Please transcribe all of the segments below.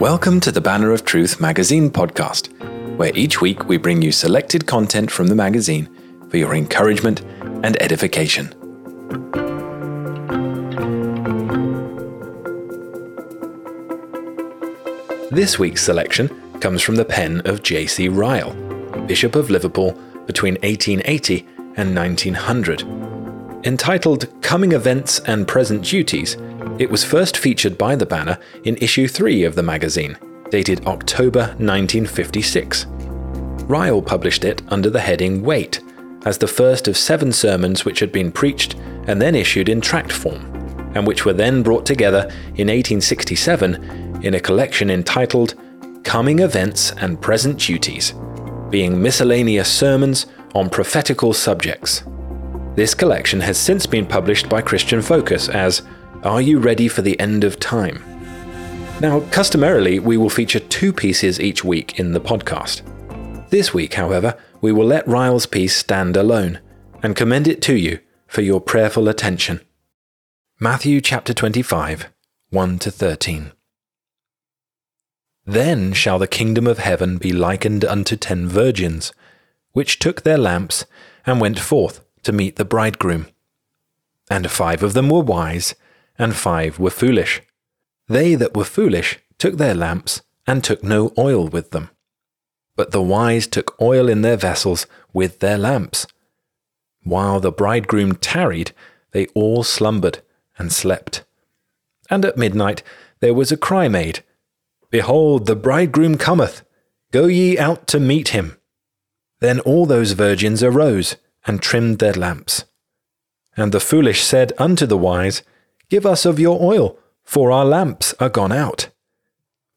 Welcome to the Banner of Truth magazine podcast, where each week we bring you selected content from the magazine for your encouragement and edification. This week's selection comes from the pen of J.C. Ryle, Bishop of Liverpool between 1880 and 1900. Entitled Coming Events and Present Duties, it was first featured by the banner in issue 3 of the magazine, dated October 1956. Ryle published it under the heading Wait, as the first of seven sermons which had been preached and then issued in tract form, and which were then brought together in 1867 in a collection entitled Coming Events and Present Duties, being miscellaneous sermons on prophetical subjects. This collection has since been published by Christian Focus as are you ready for the end of time? Now, customarily, we will feature two pieces each week in the podcast. This week, however, we will let Ryle's piece stand alone and commend it to you for your prayerful attention. Matthew chapter 25, 1 to 13. Then shall the kingdom of heaven be likened unto ten virgins, which took their lamps and went forth to meet the bridegroom. And five of them were wise, and five were foolish. They that were foolish took their lamps, and took no oil with them. But the wise took oil in their vessels with their lamps. While the bridegroom tarried, they all slumbered and slept. And at midnight there was a cry made Behold, the bridegroom cometh! Go ye out to meet him. Then all those virgins arose and trimmed their lamps. And the foolish said unto the wise, Give us of your oil, for our lamps are gone out.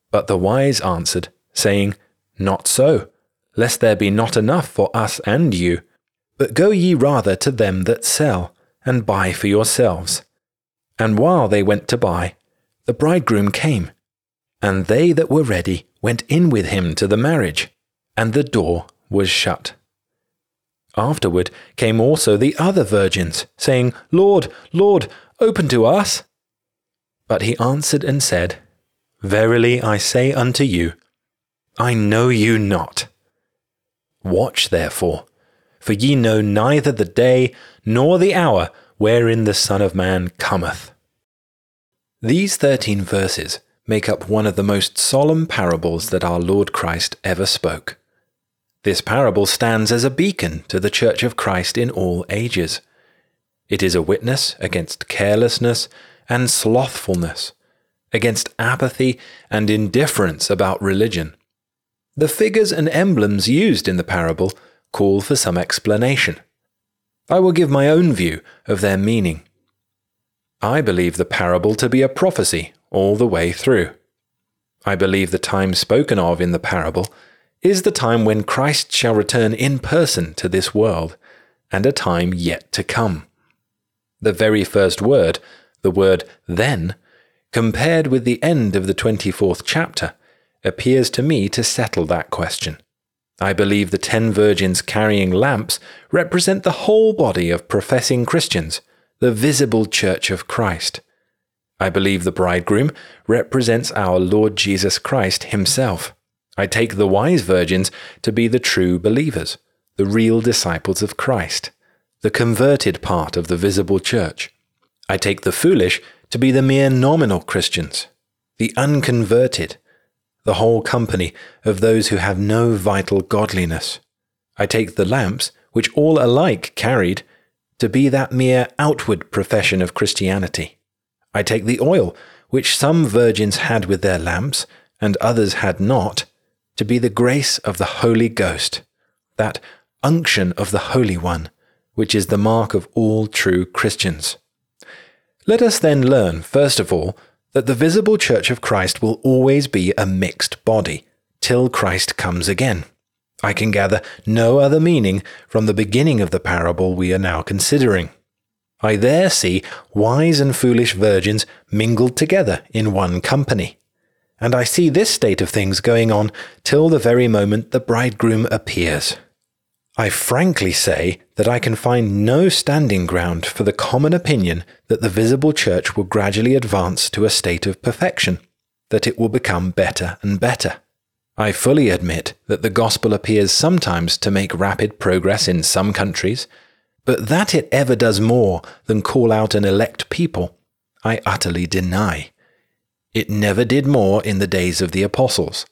But the wise answered, saying, Not so, lest there be not enough for us and you. But go ye rather to them that sell, and buy for yourselves. And while they went to buy, the bridegroom came. And they that were ready went in with him to the marriage, and the door was shut. Afterward came also the other virgins, saying, Lord, Lord, Open to us. But he answered and said, Verily I say unto you, I know you not. Watch therefore, for ye know neither the day nor the hour wherein the Son of Man cometh. These thirteen verses make up one of the most solemn parables that our Lord Christ ever spoke. This parable stands as a beacon to the Church of Christ in all ages. It is a witness against carelessness and slothfulness, against apathy and indifference about religion. The figures and emblems used in the parable call for some explanation. I will give my own view of their meaning. I believe the parable to be a prophecy all the way through. I believe the time spoken of in the parable is the time when Christ shall return in person to this world, and a time yet to come. The very first word, the word then, compared with the end of the 24th chapter, appears to me to settle that question. I believe the ten virgins carrying lamps represent the whole body of professing Christians, the visible church of Christ. I believe the bridegroom represents our Lord Jesus Christ himself. I take the wise virgins to be the true believers, the real disciples of Christ the converted part of the visible church. I take the foolish to be the mere nominal Christians, the unconverted, the whole company of those who have no vital godliness. I take the lamps, which all alike carried, to be that mere outward profession of Christianity. I take the oil, which some virgins had with their lamps, and others had not, to be the grace of the Holy Ghost, that unction of the Holy One, which is the mark of all true Christians. Let us then learn, first of all, that the visible church of Christ will always be a mixed body, till Christ comes again. I can gather no other meaning from the beginning of the parable we are now considering. I there see wise and foolish virgins mingled together in one company. And I see this state of things going on till the very moment the bridegroom appears. I frankly say that I can find no standing ground for the common opinion that the visible church will gradually advance to a state of perfection. that it will become better and better. I fully admit that the gospel appears sometimes to make rapid progress in some countries, but that it ever does more than call out an elect people, I utterly deny. It never did more in the days of the apostles.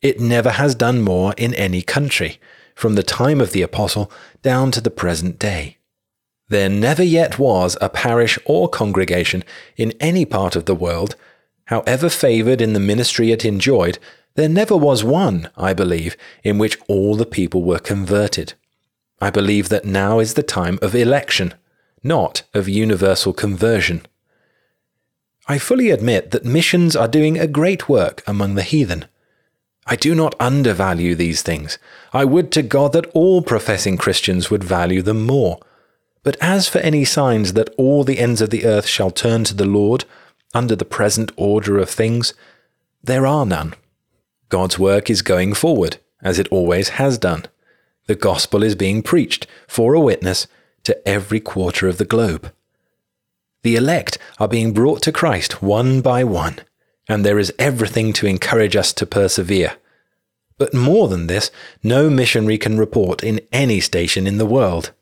It never has done more in any country, from the time of the apostle down to the present day. There never yet was a parish or congregation in any part of the world, however favoured in the ministry it enjoyed, there never was one, I believe, in which all the people were converted. I believe that now is the time of election, not of universal conversion. I fully admit that missions are doing a great work among the heathen. I do not undervalue these things. I would to God that all professing Christians would value them more. But as for any signs that all the ends of the earth shall turn to the Lord, under the present order of things, there are none. God's work is going forward, as it always has done. The gospel is being preached for a witness to every quarter of the globe. The elect are being brought to Christ one by one, and there is everything to encourage us to persevere. But more than this, no missionary can report in any station in the world.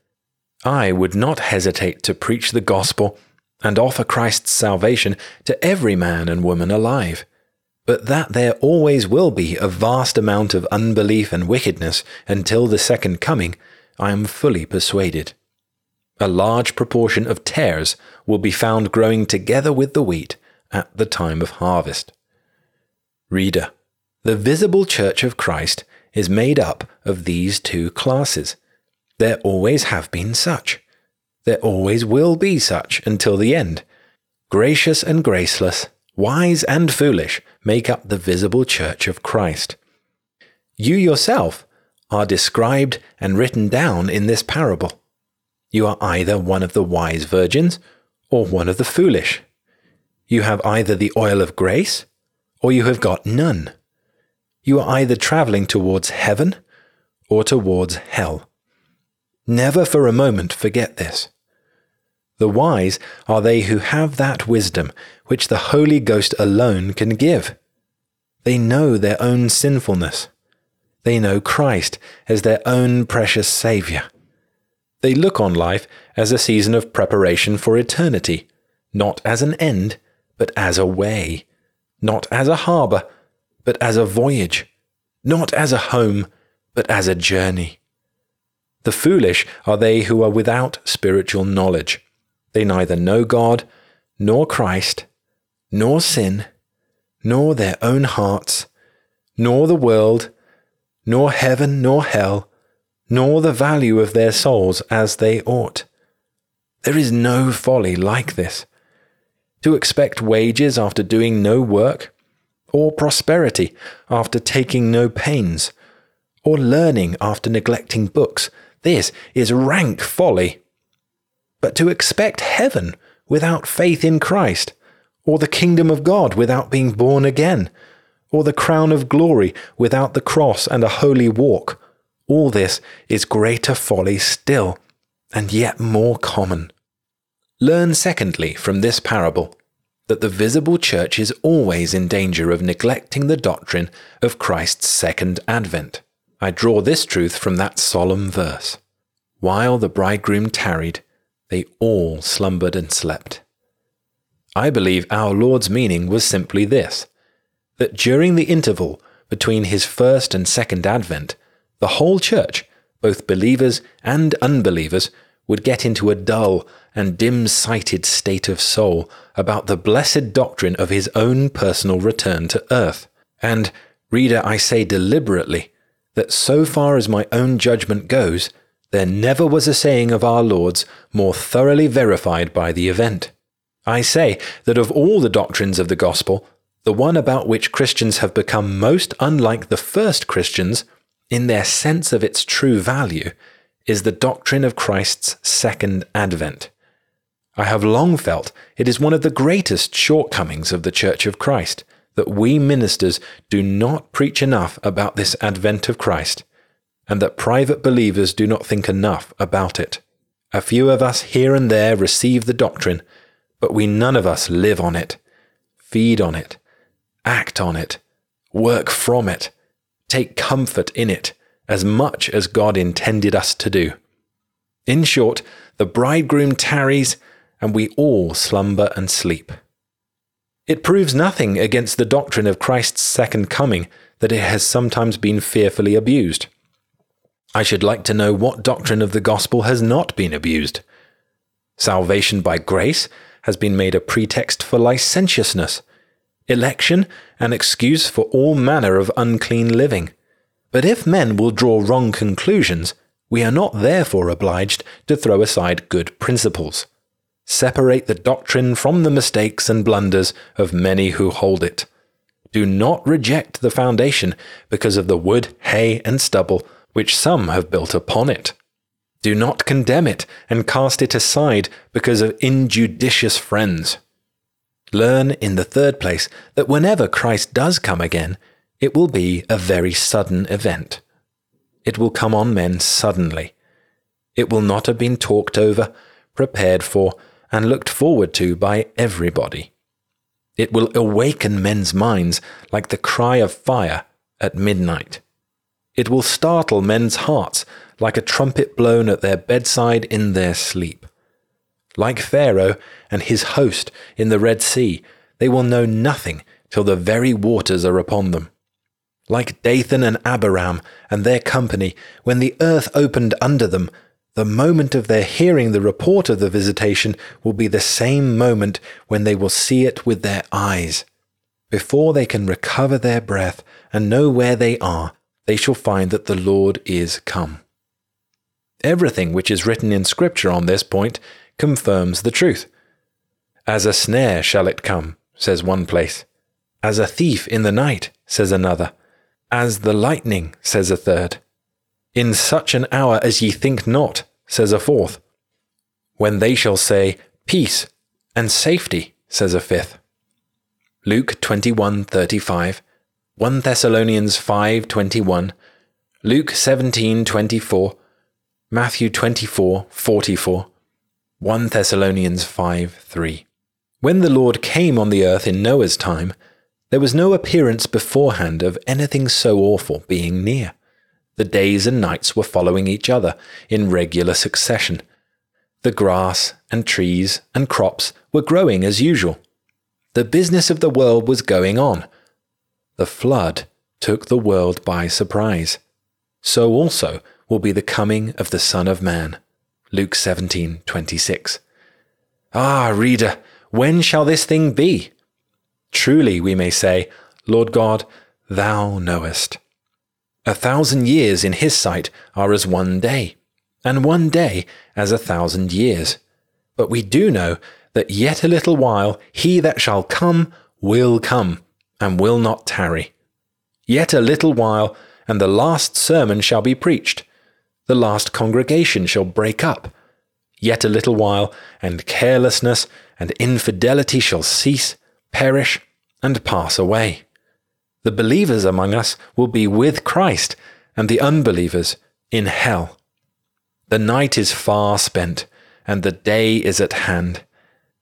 I would not hesitate to preach the gospel and offer Christ's salvation to every man and woman alive but that there always will be a vast amount of unbelief and wickedness until the second coming, I am fully persuaded. A large proportion of tares will be found growing together with the wheat at the time of harvest. Reader, the visible church of Christ is made up of these two classes. There always have been such. There always will be such until the end. Gracious and graceless, wise and foolish, make up the visible church of Christ. You yourself are described and written down in this parable. You are either one of the wise virgins or one of the foolish. You have either the oil of grace or you have got none. You are either traveling towards heaven or towards hell. Never for a moment forget this. The wise are they who have that wisdom which the Holy Ghost alone can give. They know their own sinfulness. They know Christ as their own precious Saviour. They look on life as a season of preparation for eternity, not as an end, but as a way, not as a harbour, but as a voyage, not as a home, but as a journey. The foolish are they who are without spiritual knowledge. They neither know God, nor Christ, nor sin, nor their own hearts, nor the world, nor heaven, nor hell, nor the value of their souls as they ought. There is no folly like this. To expect wages after doing no work, or prosperity after taking no pains, or learning after neglecting books, this is rank folly but to expect heaven without faith in Christ, or the kingdom of God without being born again, or the crown of glory without the cross and a holy walk, all this is greater folly still, and yet more common. Learn, secondly, from this parable that the visible church is always in danger of neglecting the doctrine of Christ's second advent. I draw this truth from that solemn verse. While the bridegroom tarried, they all slumbered and slept. I believe our Lord's meaning was simply this that during the interval between his first and second advent, the whole church, both believers and unbelievers, would get into a dull and dim sighted state of soul about the blessed doctrine of his own personal return to earth. And, reader, I say deliberately, that so far as my own judgment goes, there never was a saying of our Lord's more thoroughly verified by the event. I say that of all the doctrines of the gospel, the one about which Christians have become most unlike the first Christians in their sense of its true value is the doctrine of Christ's second advent. I have long felt it is one of the greatest shortcomings of the Church of Christ that we ministers do not preach enough about this advent of Christ and that private believers do not think enough about it. A few of us here and there receive the doctrine, but we none of us live on it, feed on it, act on it, work from it, take comfort in it, as much as God intended us to do. In short, the bridegroom tarries, and we all slumber and sleep. It proves nothing against the doctrine of Christ's second coming that it has sometimes been fearfully abused. I should like to know what doctrine of the gospel has not been abused. Salvation by grace has been made a pretext for licentiousness, election an excuse for all manner of unclean living. But if men will draw wrong conclusions, we are not therefore obliged to throw aside good principles. Separate the doctrine from the mistakes and blunders of many who hold it. Do not reject the foundation because of the wood, hay, and stubble which some have built upon it. Do not condemn it and cast it aside because of injudicious friends. Learn, in the third place, that whenever Christ does come again, it will be a very sudden event. It will come on men suddenly. It will not have been talked over, prepared for, and looked forward to by everybody. It will awaken men's minds like the cry of fire at midnight. It will startle men's hearts like a trumpet blown at their bedside in their sleep. Like Pharaoh and his host in the Red Sea, they will know nothing till the very waters are upon them. Like Dathan and Abiram and their company, when the earth opened under them, the moment of their hearing the report of the visitation will be the same moment when they will see it with their eyes. Before they can recover their breath and know where they are, they shall find that the Lord is come. Everything which is written in Scripture on this point confirms the truth. As a snare shall it come, says one place. As a thief in the night, says another. As the lightning, says a third. In such an hour as ye think not, says a fourth. When they shall say, Peace and safety, says a fifth. Luke 21:35 1 Thessalonians 5:21, Luke 17:24, Matthew 24:44, 1 Thessalonians 5:3. When the Lord came on the earth in Noah's time, there was no appearance beforehand of anything so awful being near. The days and nights were following each other in regular succession. The grass and trees and crops were growing as usual. The business of the world was going on the flood took the world by surprise. So also will be the coming of the Son of Man. Luke 17:26. Ah, reader, when shall this thing be? Truly we may say, Lord God, thou knowest. A thousand years in his sight are as one day, and one day as a thousand years. But we do know that yet a little while he that shall come will come and will not tarry. Yet a little while, and the last sermon shall be preached. The last congregation shall break up. Yet a little while, and carelessness and infidelity shall cease, perish, and pass away. The believers among us will be with Christ, and the unbelievers in hell. The night is far spent, and the day is at hand.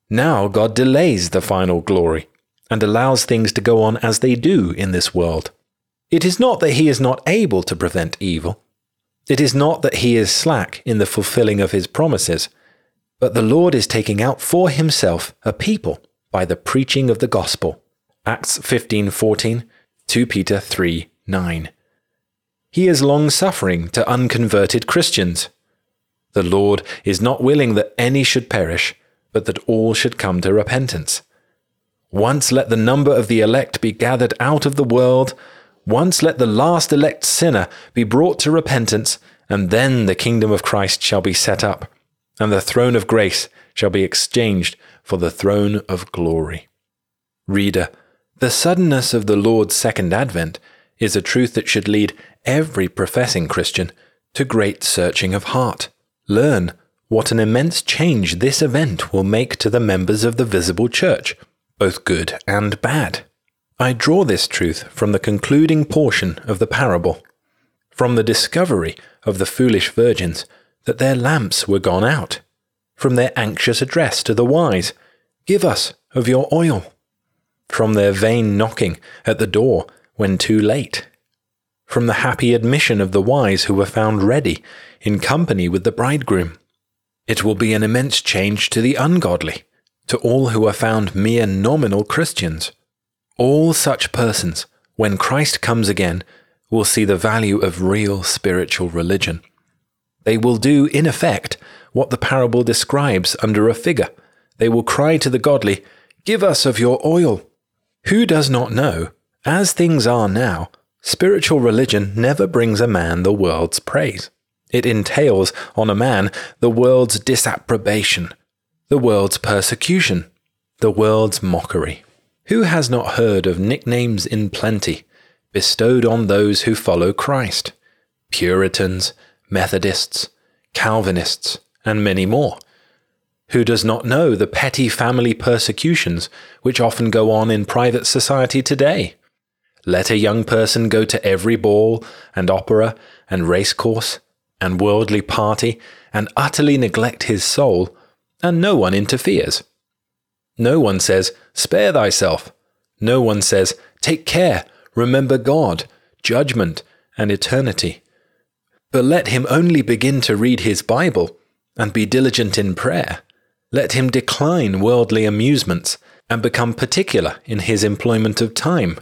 Now God delays the final glory and allows things to go on as they do in this world. It is not that he is not able to prevent evil. It is not that he is slack in the fulfilling of his promises, but the Lord is taking out for himself a people by the preaching of the gospel. Acts 15:14, 2 Peter 3:9. He is long suffering to unconverted Christians. The Lord is not willing that any should perish, but that all should come to repentance. Once let the number of the elect be gathered out of the world. Once let the last elect sinner be brought to repentance, and then the kingdom of Christ shall be set up, and the throne of grace shall be exchanged for the throne of glory. Reader, the suddenness of the Lord's second advent is a truth that should lead every professing Christian to great searching of heart. Learn what an immense change this event will make to the members of the visible church both good and bad. I draw this truth from the concluding portion of the parable, from the discovery of the foolish virgins that their lamps were gone out, from their anxious address to the wise, Give us of your oil, from their vain knocking at the door when too late, from the happy admission of the wise who were found ready in company with the bridegroom. It will be an immense change to the ungodly, to all who are found mere nominal Christians. All such persons, when Christ comes again, will see the value of real spiritual religion. They will do, in effect, what the parable describes under a figure. They will cry to the godly, Give us of your oil. Who does not know, as things are now, spiritual religion never brings a man the world's praise. It entails on a man the world's disapprobation, the world's persecution, the world's mockery. Who has not heard of nicknames in plenty bestowed on those who follow Christ? Puritans, Methodists, Calvinists, and many more. Who does not know the petty family persecutions which often go on in private society today? Let a young person go to every ball and opera and racecourse and worldly party and utterly neglect his soul, and no one interferes. No one says, Spare thyself. No one says, Take care, remember God, judgment, and eternity. But let him only begin to read his Bible and be diligent in prayer. Let him decline worldly amusements and become particular in his employment of time.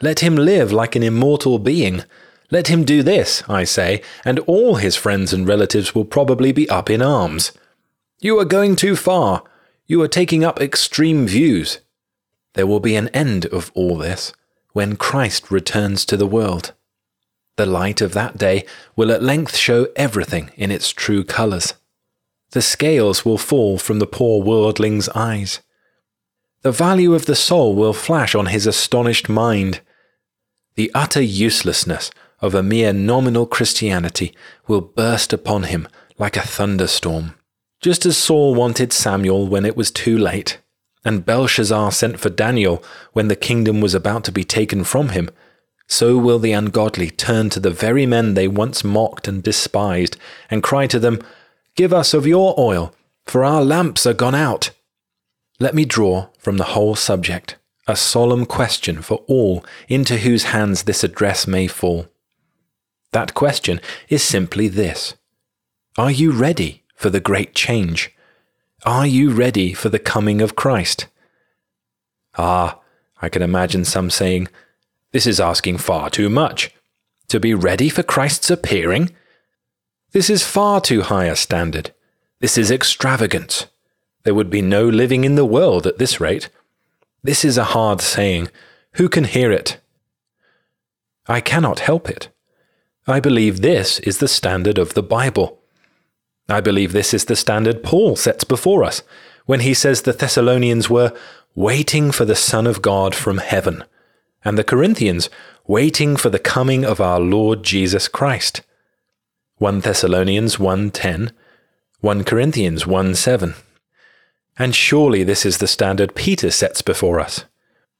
Let him live like an immortal being. Let him do this, I say, and all his friends and relatives will probably be up in arms. You are going too far. You are taking up extreme views. There will be an end of all this when Christ returns to the world. The light of that day will at length show everything in its true colours. The scales will fall from the poor worldling's eyes. The value of the soul will flash on his astonished mind. The utter uselessness of a mere nominal Christianity will burst upon him like a thunderstorm. Just as Saul wanted Samuel when it was too late, and Belshazzar sent for Daniel when the kingdom was about to be taken from him, so will the ungodly turn to the very men they once mocked and despised, and cry to them, Give us of your oil, for our lamps are gone out. Let me draw from the whole subject a solemn question for all into whose hands this address may fall. That question is simply this Are you ready for the great change? Are you ready for the coming of Christ? Ah, I can imagine some saying, this is asking far too much. To be ready for Christ's appearing? This is far too high a standard. This is extravagant. There would be no living in the world at this rate. This is a hard saying. Who can hear it? I cannot help it. I believe this is the standard of the Bible. I believe this is the standard Paul sets before us when he says the Thessalonians were waiting for the Son of God from heaven and the Corinthians waiting for the coming of our Lord Jesus Christ. 1 Thessalonians 1:10, 1 Corinthians 1:7. And surely this is the standard Peter sets before us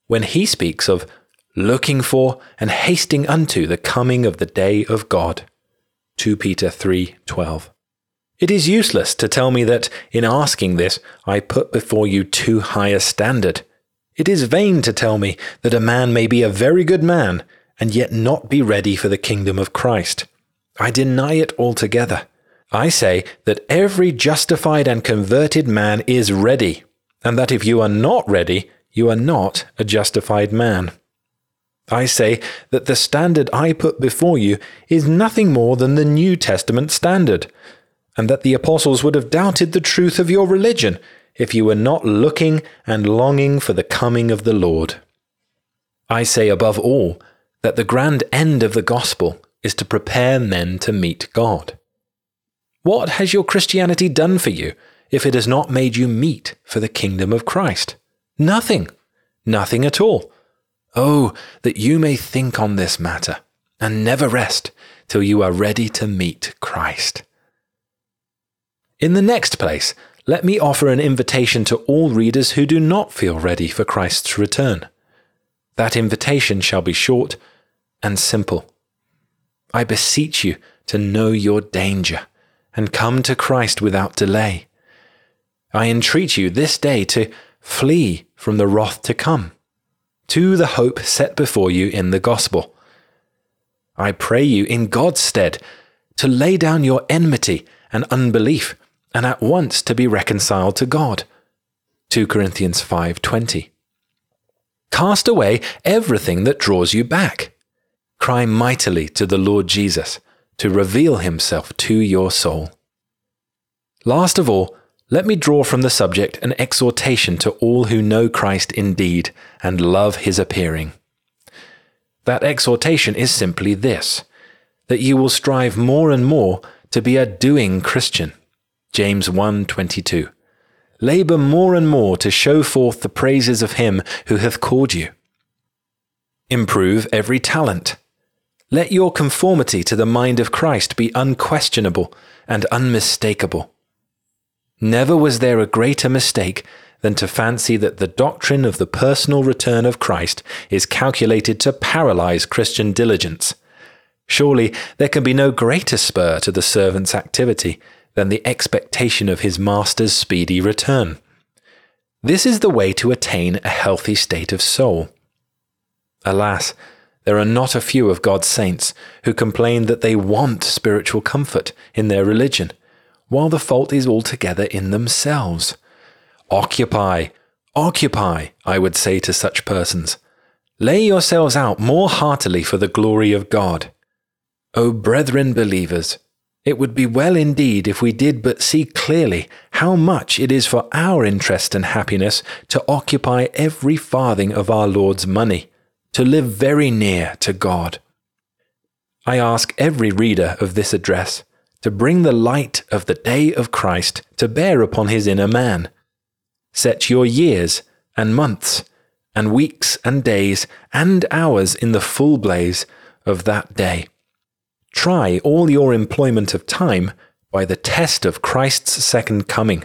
when he speaks of looking for and hasting unto the coming of the day of God. 2 Peter 3:12. It is useless to tell me that in asking this I put before you too high a standard. It is vain to tell me that a man may be a very good man and yet not be ready for the kingdom of Christ. I deny it altogether. I say that every justified and converted man is ready, and that if you are not ready, you are not a justified man. I say that the standard I put before you is nothing more than the New Testament standard, and that the apostles would have doubted the truth of your religion if you were not looking and longing for the coming of the Lord. I say above all that the grand end of the gospel is to prepare men to meet God. What has your Christianity done for you if it has not made you meet for the kingdom of Christ? Nothing. Nothing at all. Oh, that you may think on this matter and never rest till you are ready to meet Christ. In the next place, let me offer an invitation to all readers who do not feel ready for Christ's return. That invitation shall be short and simple. I beseech you to know your danger and come to Christ without delay. I entreat you this day to flee from the wrath to come. to the hope set before you in the gospel. I pray you in God's stead to lay down your enmity and unbelief and at once to be reconciled to God. 2 Corinthians 5:20. Cast away everything that draws you back. Cry mightily to the Lord Jesus to reveal himself to your soul. Last of all, let me draw from the subject an exhortation to all who know Christ indeed and love his appearing. That exhortation is simply this that you will strive more and more to be a doing Christian. James 1:22. Labor more and more to show forth the praises of him who hath called you. Improve every talent. Let your conformity to the mind of Christ be unquestionable and unmistakable. Never was there a greater mistake than to fancy that the doctrine of the personal return of Christ is calculated to paralyze Christian diligence. Surely there can be no greater spur to the servant's activity than the expectation of his master's speedy return. This is the way to attain a healthy state of soul. Alas, there are not a few of God's saints who complain that they want spiritual comfort in their religion, while the fault is altogether in themselves. Occupy, occupy, I would say to such persons. Lay yourselves out more heartily for the glory of God. O brethren believers, it would be well indeed if we did but see clearly how much it is for our interest and happiness to occupy every farthing of our Lord's money, to live very near to God. I ask every reader of this address to bring the light of the day of Christ to bear upon his inner man. Set your years and months and weeks and days and hours in the full blaze of that day. Try all your employment of time by the test of Christ's second coming.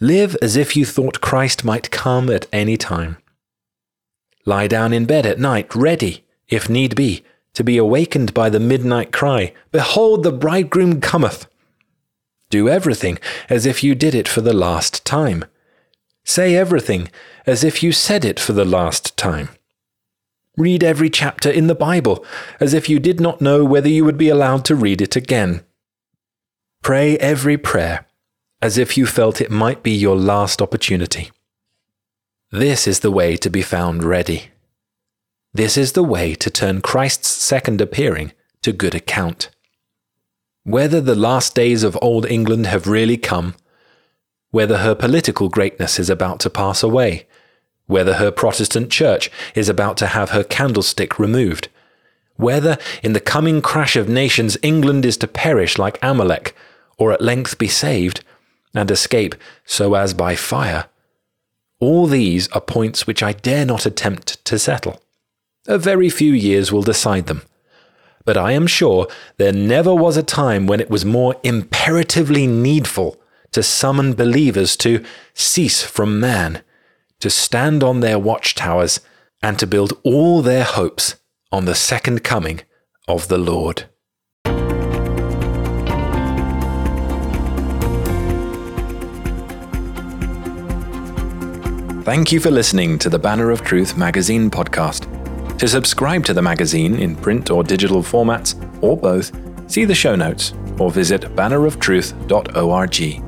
Live as if you thought Christ might come at any time. Lie down in bed at night, ready, if need be, to be awakened by the midnight cry, Behold, the bridegroom cometh! Do everything as if you did it for the last time. Say everything as if you said it for the last time. Read every chapter in the Bible as if you did not know whether you would be allowed to read it again. Pray every prayer as if you felt it might be your last opportunity. This is the way to be found ready. This is the way to turn Christ's second appearing to good account. Whether the last days of Old England have really come, whether her political greatness is about to pass away, whether her Protestant church is about to have her candlestick removed, whether in the coming crash of nations England is to perish like Amalek, or at length be saved, and escape so as by fire. All these are points which I dare not attempt to settle. A very few years will decide them. But I am sure there never was a time when it was more imperatively needful to summon believers to cease from man to stand on their watchtowers and to build all their hopes on the second coming of the Lord. Thank you for listening to the Banner of Truth magazine podcast. To subscribe to the magazine in print or digital formats, or both, see the show notes or visit banneroftruth.org.